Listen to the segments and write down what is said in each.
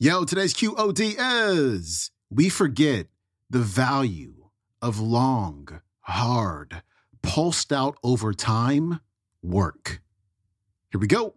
Yo, today's QOD is we forget the value of long, hard, pulsed out over time work. Here we go.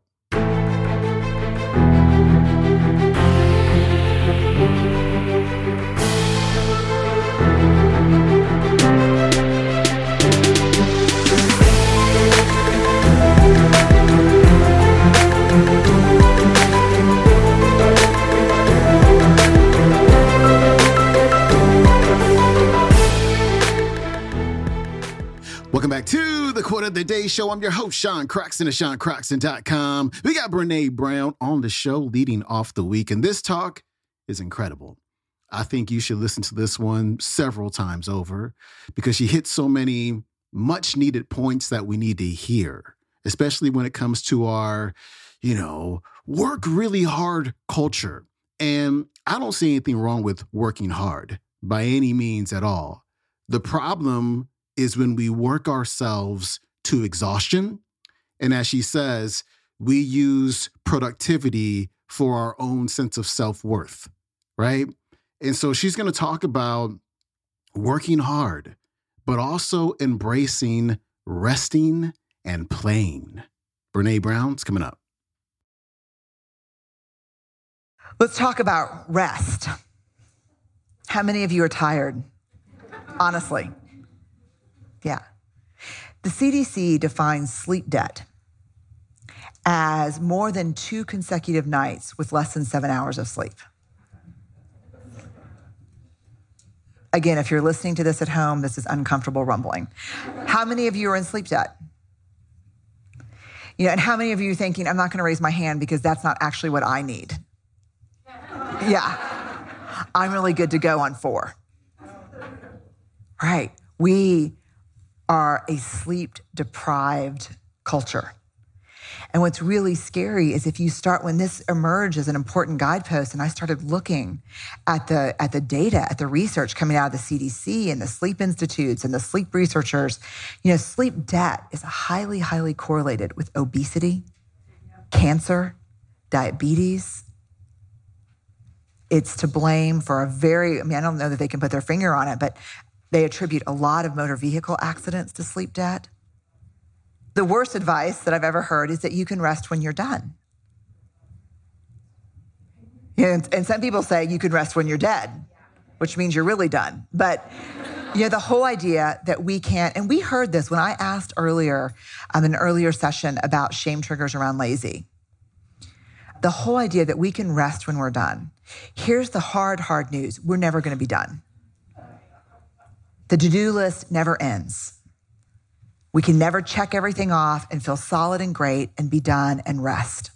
Quote of the Day Show. I'm your host, Sean Croxton of SeanCroxton.com. We got Brene Brown on the show leading off the week, and this talk is incredible. I think you should listen to this one several times over because she hits so many much needed points that we need to hear, especially when it comes to our, you know, work really hard culture. And I don't see anything wrong with working hard by any means at all. The problem is when we work ourselves to exhaustion. And as she says, we use productivity for our own sense of self worth, right? And so she's going to talk about working hard, but also embracing resting and playing. Brene Brown's coming up. Let's talk about rest. How many of you are tired? Honestly. Yeah. The CDC defines sleep debt as more than two consecutive nights with less than seven hours of sleep. Again, if you're listening to this at home, this is uncomfortable rumbling. How many of you are in sleep debt? You know, and how many of you are thinking, I'm not going to raise my hand because that's not actually what I need? Yeah. I'm really good to go on four. Right. We are a sleep deprived culture. And what's really scary is if you start when this emerged as an important guidepost, and I started looking at the at the data, at the research coming out of the CDC and the sleep institutes and the sleep researchers, you know, sleep debt is highly, highly correlated with obesity, cancer, diabetes. It's to blame for a very, I mean, I don't know that they can put their finger on it, but they attribute a lot of motor vehicle accidents to sleep debt. The worst advice that I've ever heard is that you can rest when you're done. And, and some people say you can rest when you're dead, which means you're really done. But you know, the whole idea that we can't, and we heard this when I asked earlier, um, in an earlier session about shame triggers around lazy. The whole idea that we can rest when we're done. Here's the hard, hard news we're never going to be done. The to do list never ends. We can never check everything off and feel solid and great and be done and rest.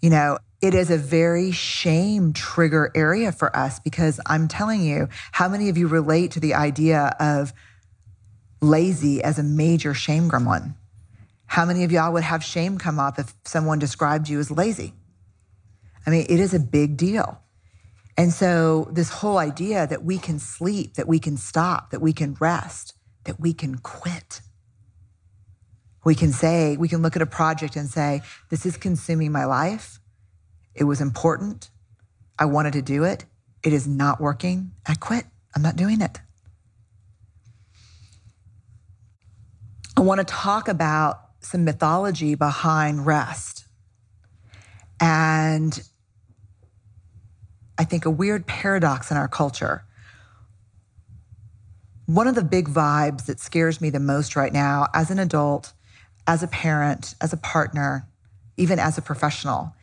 You know, it is a very shame trigger area for us because I'm telling you, how many of you relate to the idea of lazy as a major shame gremlin? How many of y'all would have shame come up if someone described you as lazy? I mean, it is a big deal. And so, this whole idea that we can sleep, that we can stop, that we can rest, that we can quit. We can say, we can look at a project and say, this is consuming my life. It was important. I wanted to do it. It is not working. I quit. I'm not doing it. I want to talk about some mythology behind rest. And I think, a weird paradox in our culture. One of the big vibes that scares me the most right now, as an adult, as a parent, as a partner, even as a professional,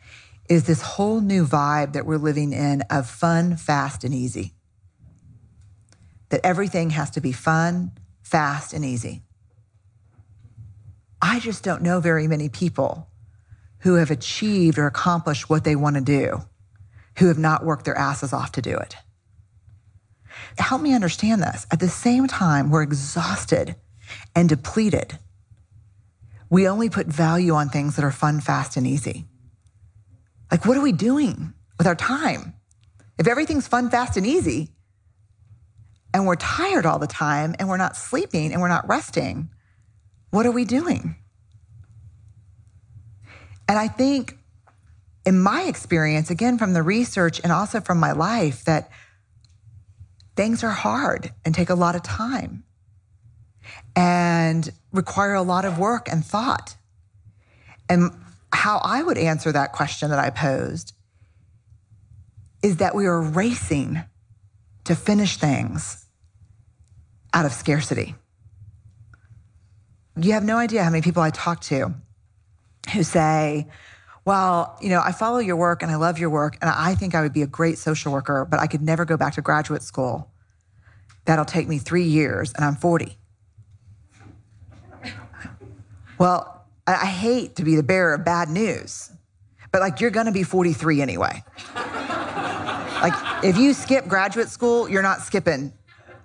is this whole new vibe that we're living in of fun, fast, and easy. That everything has to be fun, fast, and easy. I just don't know very many people who have achieved or accomplished what they want to do who have not worked their asses off to do it. Help me understand this. At the same time, we're exhausted and depleted. We only put value on things that are fun, fast, and easy. Like, what are we doing with our time? If everything's fun, fast, and easy, and we're tired all the time, and we're not sleeping, and we're not resting, what are we doing? And I think in my experience, again, from the research and also from my life, that things are hard and take a lot of time and require a lot of work and thought. And how I would answer that question that I posed is that we are racing to finish things out of scarcity. You have no idea how many people I talk to who say, well, you know, I follow your work and I love your work, and I think I would be a great social worker, but I could never go back to graduate school. That'll take me three years, and I'm 40. Well, I hate to be the bearer of bad news, but like you're gonna be 43 anyway. like if you skip graduate school, you're not skipping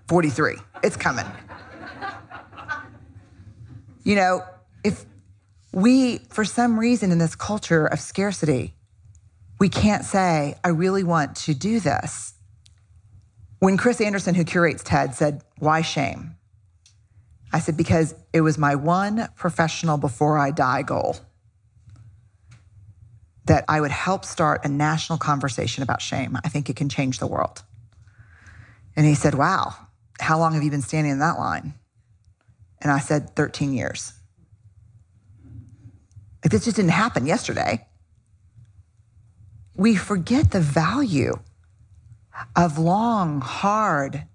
43. It's coming. You know, if we, for some reason in this culture of scarcity, we can't say, I really want to do this. When Chris Anderson, who curates TED, said, Why shame? I said, Because it was my one professional before I die goal that I would help start a national conversation about shame. I think it can change the world. And he said, Wow, how long have you been standing in that line? And I said, 13 years. Like this just didn't happen yesterday. We forget the value of long, hard,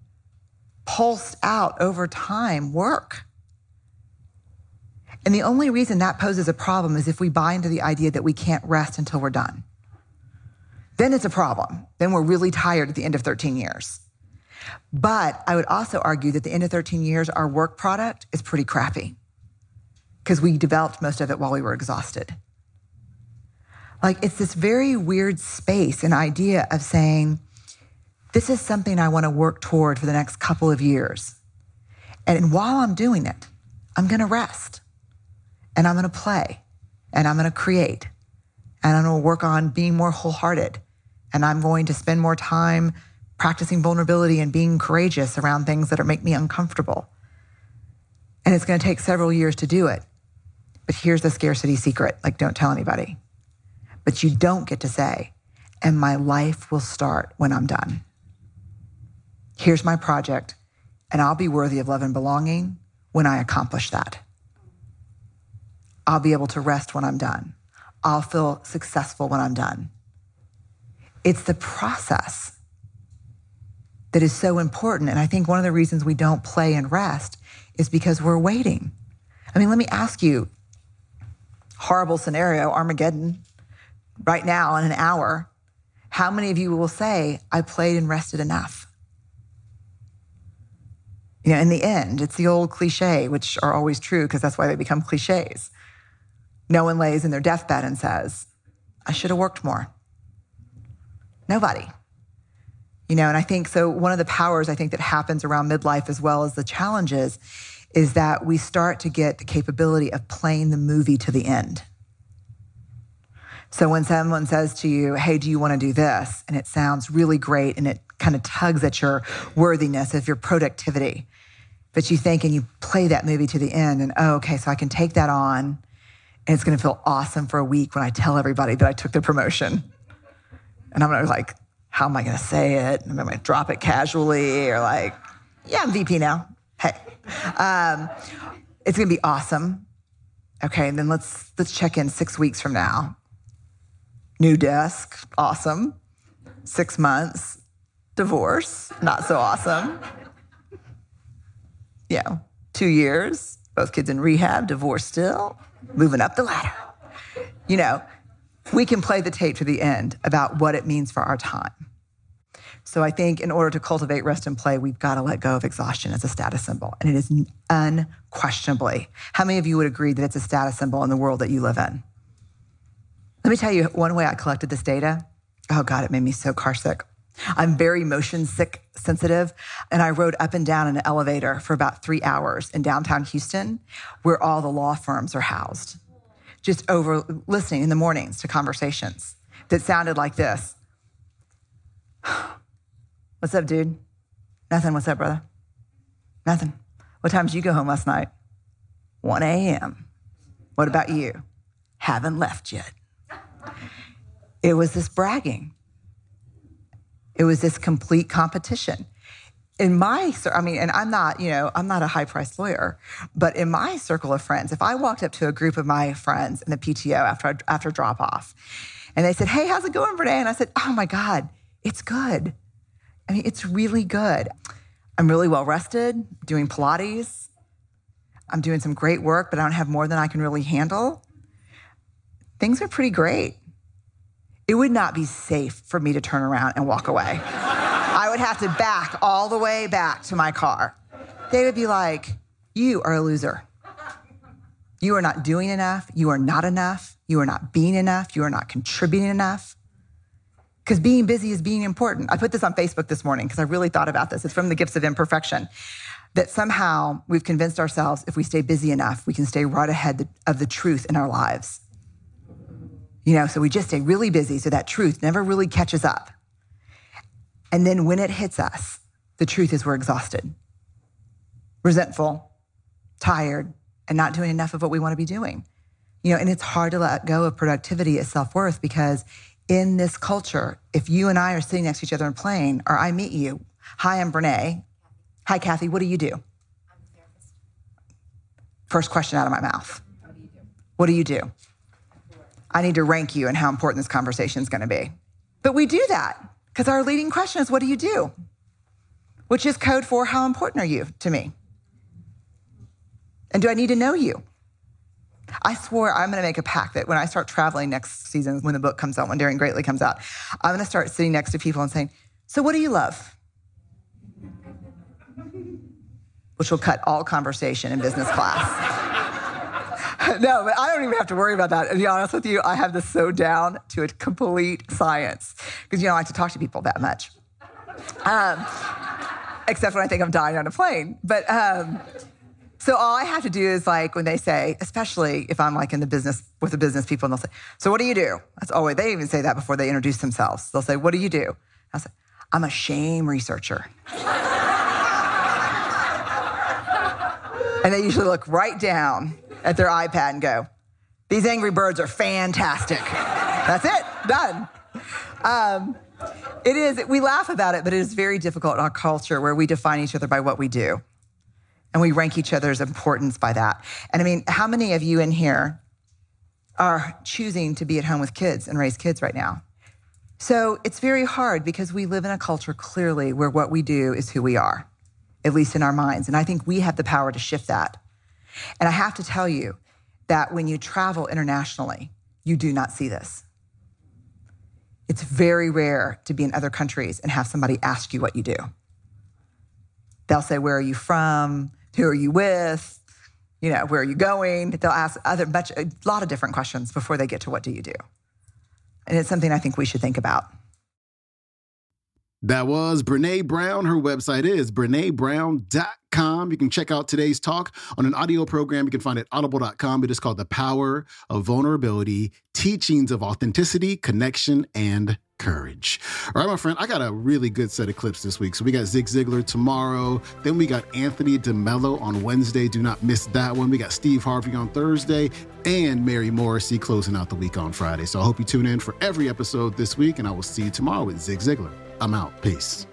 pulsed out over time work. And the only reason that poses a problem is if we buy into the idea that we can't rest until we're done. Then it's a problem. Then we're really tired at the end of 13 years. But I would also argue that the end of 13 years, our work product is pretty crappy because we developed most of it while we were exhausted. Like it's this very weird space and idea of saying, this is something I want to work toward for the next couple of years. And while I'm doing it, I'm going to rest and I'm going to play and I'm going to create and I'm going to work on being more wholehearted and I'm going to spend more time practicing vulnerability and being courageous around things that make me uncomfortable. And it's going to take several years to do it. But here's the scarcity secret like, don't tell anybody. But you don't get to say, and my life will start when I'm done. Here's my project, and I'll be worthy of love and belonging when I accomplish that. I'll be able to rest when I'm done. I'll feel successful when I'm done. It's the process that is so important. And I think one of the reasons we don't play and rest is because we're waiting. I mean, let me ask you horrible scenario, Armageddon, right now in an hour, how many of you will say, I played and rested enough? You know, in the end, it's the old cliche, which are always true because that's why they become cliches. No one lays in their deathbed and says, I should have worked more. Nobody. You know, and I think so. One of the powers I think that happens around midlife as well as the challenges is that we start to get the capability of playing the movie to the end. So when someone says to you, Hey, do you want to do this? And it sounds really great and it kind of tugs at your worthiness, of your productivity. But you think and you play that movie to the end, and oh, okay, so I can take that on and it's going to feel awesome for a week when I tell everybody that I took the promotion. And I'm going to like, how am I going to say it? Am I going to drop it casually or like, yeah, I'm VP now. Hey, um, it's going to be awesome. Okay, and then let's let's check in six weeks from now. New desk, awesome. Six months, divorce, not so awesome. Yeah, two years, both kids in rehab, divorce still, moving up the ladder. You know, we can play the tape to the end about what it means for our time. So I think in order to cultivate rest and play, we've got to let go of exhaustion as a status symbol. And it is unquestionably. How many of you would agree that it's a status symbol in the world that you live in? Let me tell you one way I collected this data. Oh God, it made me so car sick. I'm very motion sick sensitive, and I rode up and down in an elevator for about three hours in downtown Houston, where all the law firms are housed, just over listening in the mornings to conversations that sounded like this. What's up, dude? Nothing. What's up, brother? Nothing. What time did you go home last night? 1 a.m. What about you? Haven't left yet. It was this bragging. It was this complete competition. In my, I mean, and I'm not, you know, I'm not a high priced lawyer, but in my circle of friends, if I walked up to a group of my friends in the PTO after, after drop off and they said, Hey, how's it going, Brene? And I said, Oh my God, it's good. I mean, it's really good. I'm really well rested, doing Pilates. I'm doing some great work, but I don't have more than I can really handle. Things are pretty great. It would not be safe for me to turn around and walk away. I would have to back all the way back to my car. They would be like, You are a loser. You are not doing enough. You are not enough. You are not being enough. You are not contributing enough. Because being busy is being important. I put this on Facebook this morning because I really thought about this. It's from the Gifts of Imperfection that somehow we've convinced ourselves if we stay busy enough, we can stay right ahead of the truth in our lives. You know, so we just stay really busy so that truth never really catches up. And then when it hits us, the truth is we're exhausted, resentful, tired, and not doing enough of what we want to be doing. You know, and it's hard to let go of productivity as self worth because in this culture, if you and I are sitting next to each other in a plane, or I meet you, hi, I'm Brene. Hi, Kathy, what do you do? I'm a therapist. First question out of my mouth. What do you do? What do you do? I need to rank you and how important this conversation is going to be. But we do that because our leading question is, what do you do? Which is code for how important are you to me? And do I need to know you? I swore I'm going to make a pact that when I start traveling next season, when the book comes out, when Daring Greatly comes out, I'm going to start sitting next to people and saying, So, what do you love? Which will cut all conversation in business class. no, but I don't even have to worry about that. To be honest with you, I have this so down to a complete science because you don't like to talk to people that much. Um, except when I think I'm dying on a plane. But um, so all I have to do is like when they say, especially if I'm like in the business with the business people, and they'll say, "So what do you do?" That's always they even say that before they introduce themselves. They'll say, "What do you do?" I say, "I'm a shame researcher." and they usually look right down at their iPad and go, "These angry birds are fantastic." That's it, done. Um, it is. We laugh about it, but it is very difficult in our culture where we define each other by what we do and we rank each other's importance by that. And I mean, how many of you in here are choosing to be at home with kids and raise kids right now? So it's very hard because we live in a culture clearly where what we do is who we are, at least in our minds. And I think we have the power to shift that. And I have to tell you that when you travel internationally, you do not see this. It's very rare to be in other countries and have somebody ask you what you do. They'll say, Where are you from? Who are you with? You know, where are you going? They'll ask other much a lot of different questions before they get to what do you do. And it's something I think we should think about. That was Brene Brown. Her website is brenebrown.com. You can check out today's talk on an audio program. You can find it audible.com. It is called The Power of Vulnerability Teachings of Authenticity, Connection, and courage. All right, my friend, I got a really good set of clips this week. So we got Zig Ziglar tomorrow. Then we got Anthony DeMello on Wednesday. Do not miss that one. We got Steve Harvey on Thursday and Mary Morrissey closing out the week on Friday. So I hope you tune in for every episode this week, and I will see you tomorrow with Zig Ziglar. I'm out. Peace.